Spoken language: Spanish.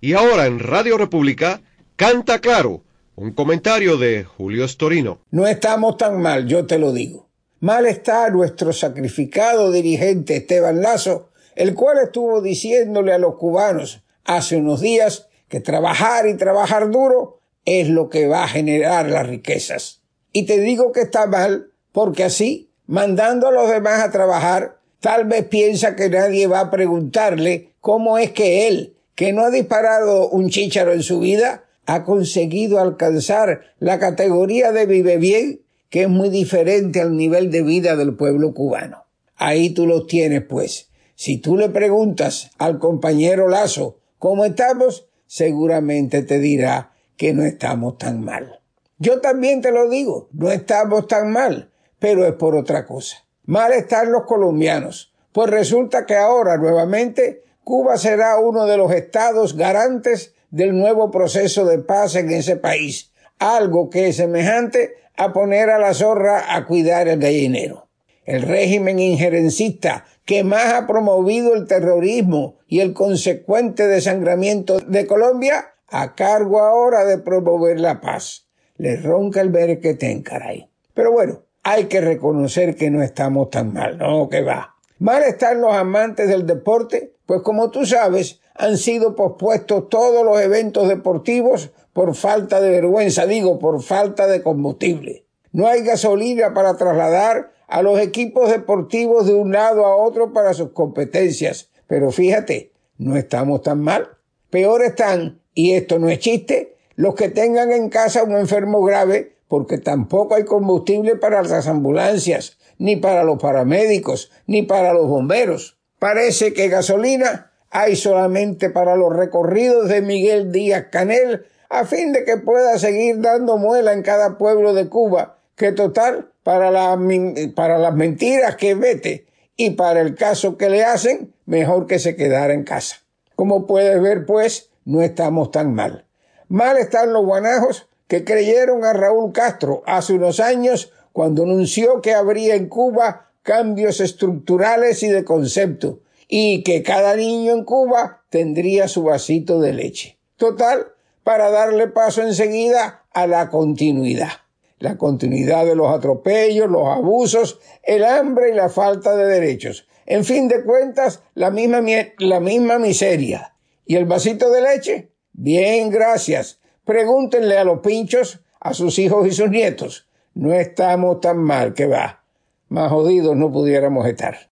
Y ahora en Radio República, Canta Claro, un comentario de Julio Storino. No estamos tan mal, yo te lo digo. Mal está nuestro sacrificado dirigente Esteban Lazo, el cual estuvo diciéndole a los cubanos hace unos días que trabajar y trabajar duro es lo que va a generar las riquezas. Y te digo que está mal porque así, mandando a los demás a trabajar, tal vez piensa que nadie va a preguntarle cómo es que él, que no ha disparado un chícharo en su vida, ha conseguido alcanzar la categoría de vive bien, que es muy diferente al nivel de vida del pueblo cubano. Ahí tú los tienes, pues. Si tú le preguntas al compañero Lazo cómo estamos, seguramente te dirá que no estamos tan mal. Yo también te lo digo, no estamos tan mal, pero es por otra cosa. Mal están los colombianos, pues resulta que ahora nuevamente Cuba será uno de los estados garantes del nuevo proceso de paz en ese país, algo que es semejante a poner a la zorra a cuidar el gallinero. El régimen injerencista que más ha promovido el terrorismo y el consecuente desangramiento de Colombia, a cargo ahora de promover la paz. Le ronca el ver que ten, caray. Pero bueno, hay que reconocer que no estamos tan mal, no, que va. Mal están los amantes del deporte, pues como tú sabes, han sido pospuestos todos los eventos deportivos por falta de vergüenza, digo, por falta de combustible. No hay gasolina para trasladar a los equipos deportivos de un lado a otro para sus competencias. Pero fíjate, no estamos tan mal. Peor están, y esto no es chiste, los que tengan en casa un enfermo grave porque tampoco hay combustible para las ambulancias, ni para los paramédicos, ni para los bomberos. Parece que gasolina hay solamente para los recorridos de Miguel Díaz Canel a fin de que pueda seguir dando muela en cada pueblo de Cuba, que total, para, para las mentiras que vete y para el caso que le hacen, mejor que se quedara en casa. Como puedes ver, pues, no estamos tan mal. Mal están los guanajos que creyeron a Raúl Castro hace unos años cuando anunció que habría en Cuba cambios estructurales y de concepto, y que cada niño en Cuba tendría su vasito de leche. Total, para darle paso enseguida a la continuidad. La continuidad de los atropellos, los abusos, el hambre y la falta de derechos. En fin de cuentas, la misma, la misma miseria. ¿Y el vasito de leche? Bien, gracias. Pregúntenle a los pinchos, a sus hijos y sus nietos. No estamos tan mal que va. Más jodidos no pudiéramos estar.